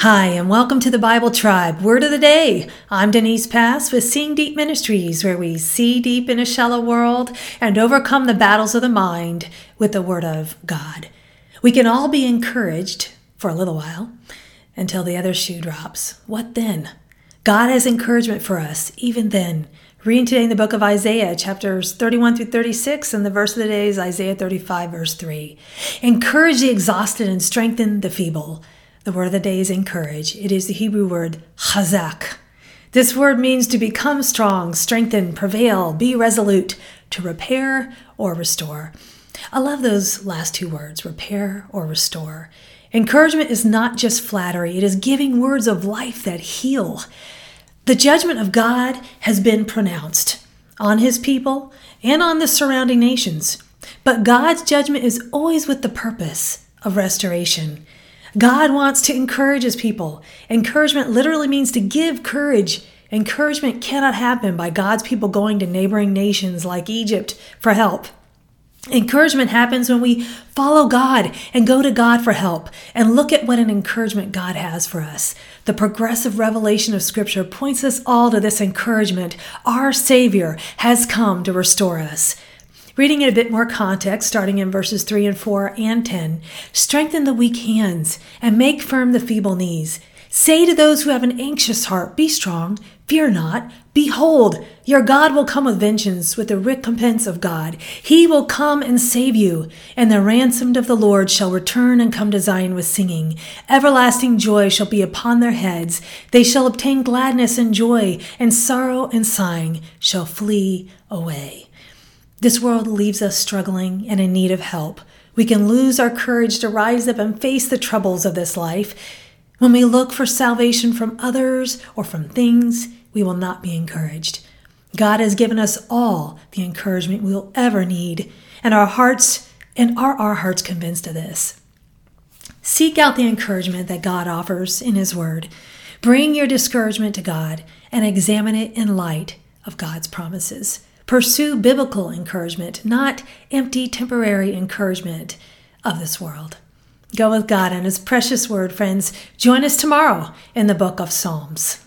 Hi, and welcome to the Bible Tribe. Word of the day. I'm Denise Pass with Seeing Deep Ministries, where we see deep in a shallow world and overcome the battles of the mind with the Word of God. We can all be encouraged for a little while until the other shoe drops. What then? God has encouragement for us, even then. Reading today in the book of Isaiah, chapters 31 through 36, and the verse of the day is Isaiah 35, verse 3. Encourage the exhausted and strengthen the feeble. The word of the day is encourage. It is the Hebrew word chazak. This word means to become strong, strengthen, prevail, be resolute, to repair or restore. I love those last two words, repair or restore. Encouragement is not just flattery, it is giving words of life that heal. The judgment of God has been pronounced on his people and on the surrounding nations. But God's judgment is always with the purpose of restoration. God wants to encourage his people. Encouragement literally means to give courage. Encouragement cannot happen by God's people going to neighboring nations like Egypt for help. Encouragement happens when we follow God and go to God for help and look at what an encouragement God has for us. The progressive revelation of Scripture points us all to this encouragement. Our Savior has come to restore us. Reading in a bit more context, starting in verses 3 and 4 and 10, strengthen the weak hands and make firm the feeble knees. Say to those who have an anxious heart, Be strong, fear not. Behold, your God will come with vengeance, with the recompense of God. He will come and save you, and the ransomed of the Lord shall return and come to Zion with singing. Everlasting joy shall be upon their heads. They shall obtain gladness and joy, and sorrow and sighing shall flee away. This world leaves us struggling and in need of help. We can lose our courage to rise up and face the troubles of this life. When we look for salvation from others or from things, we will not be encouraged. God has given us all the encouragement we will ever need, and our hearts and are our hearts convinced of this. Seek out the encouragement that God offers in His Word. Bring your discouragement to God and examine it in light of God's promises. Pursue biblical encouragement, not empty temporary encouragement of this world. Go with God and His precious word, friends. Join us tomorrow in the book of Psalms.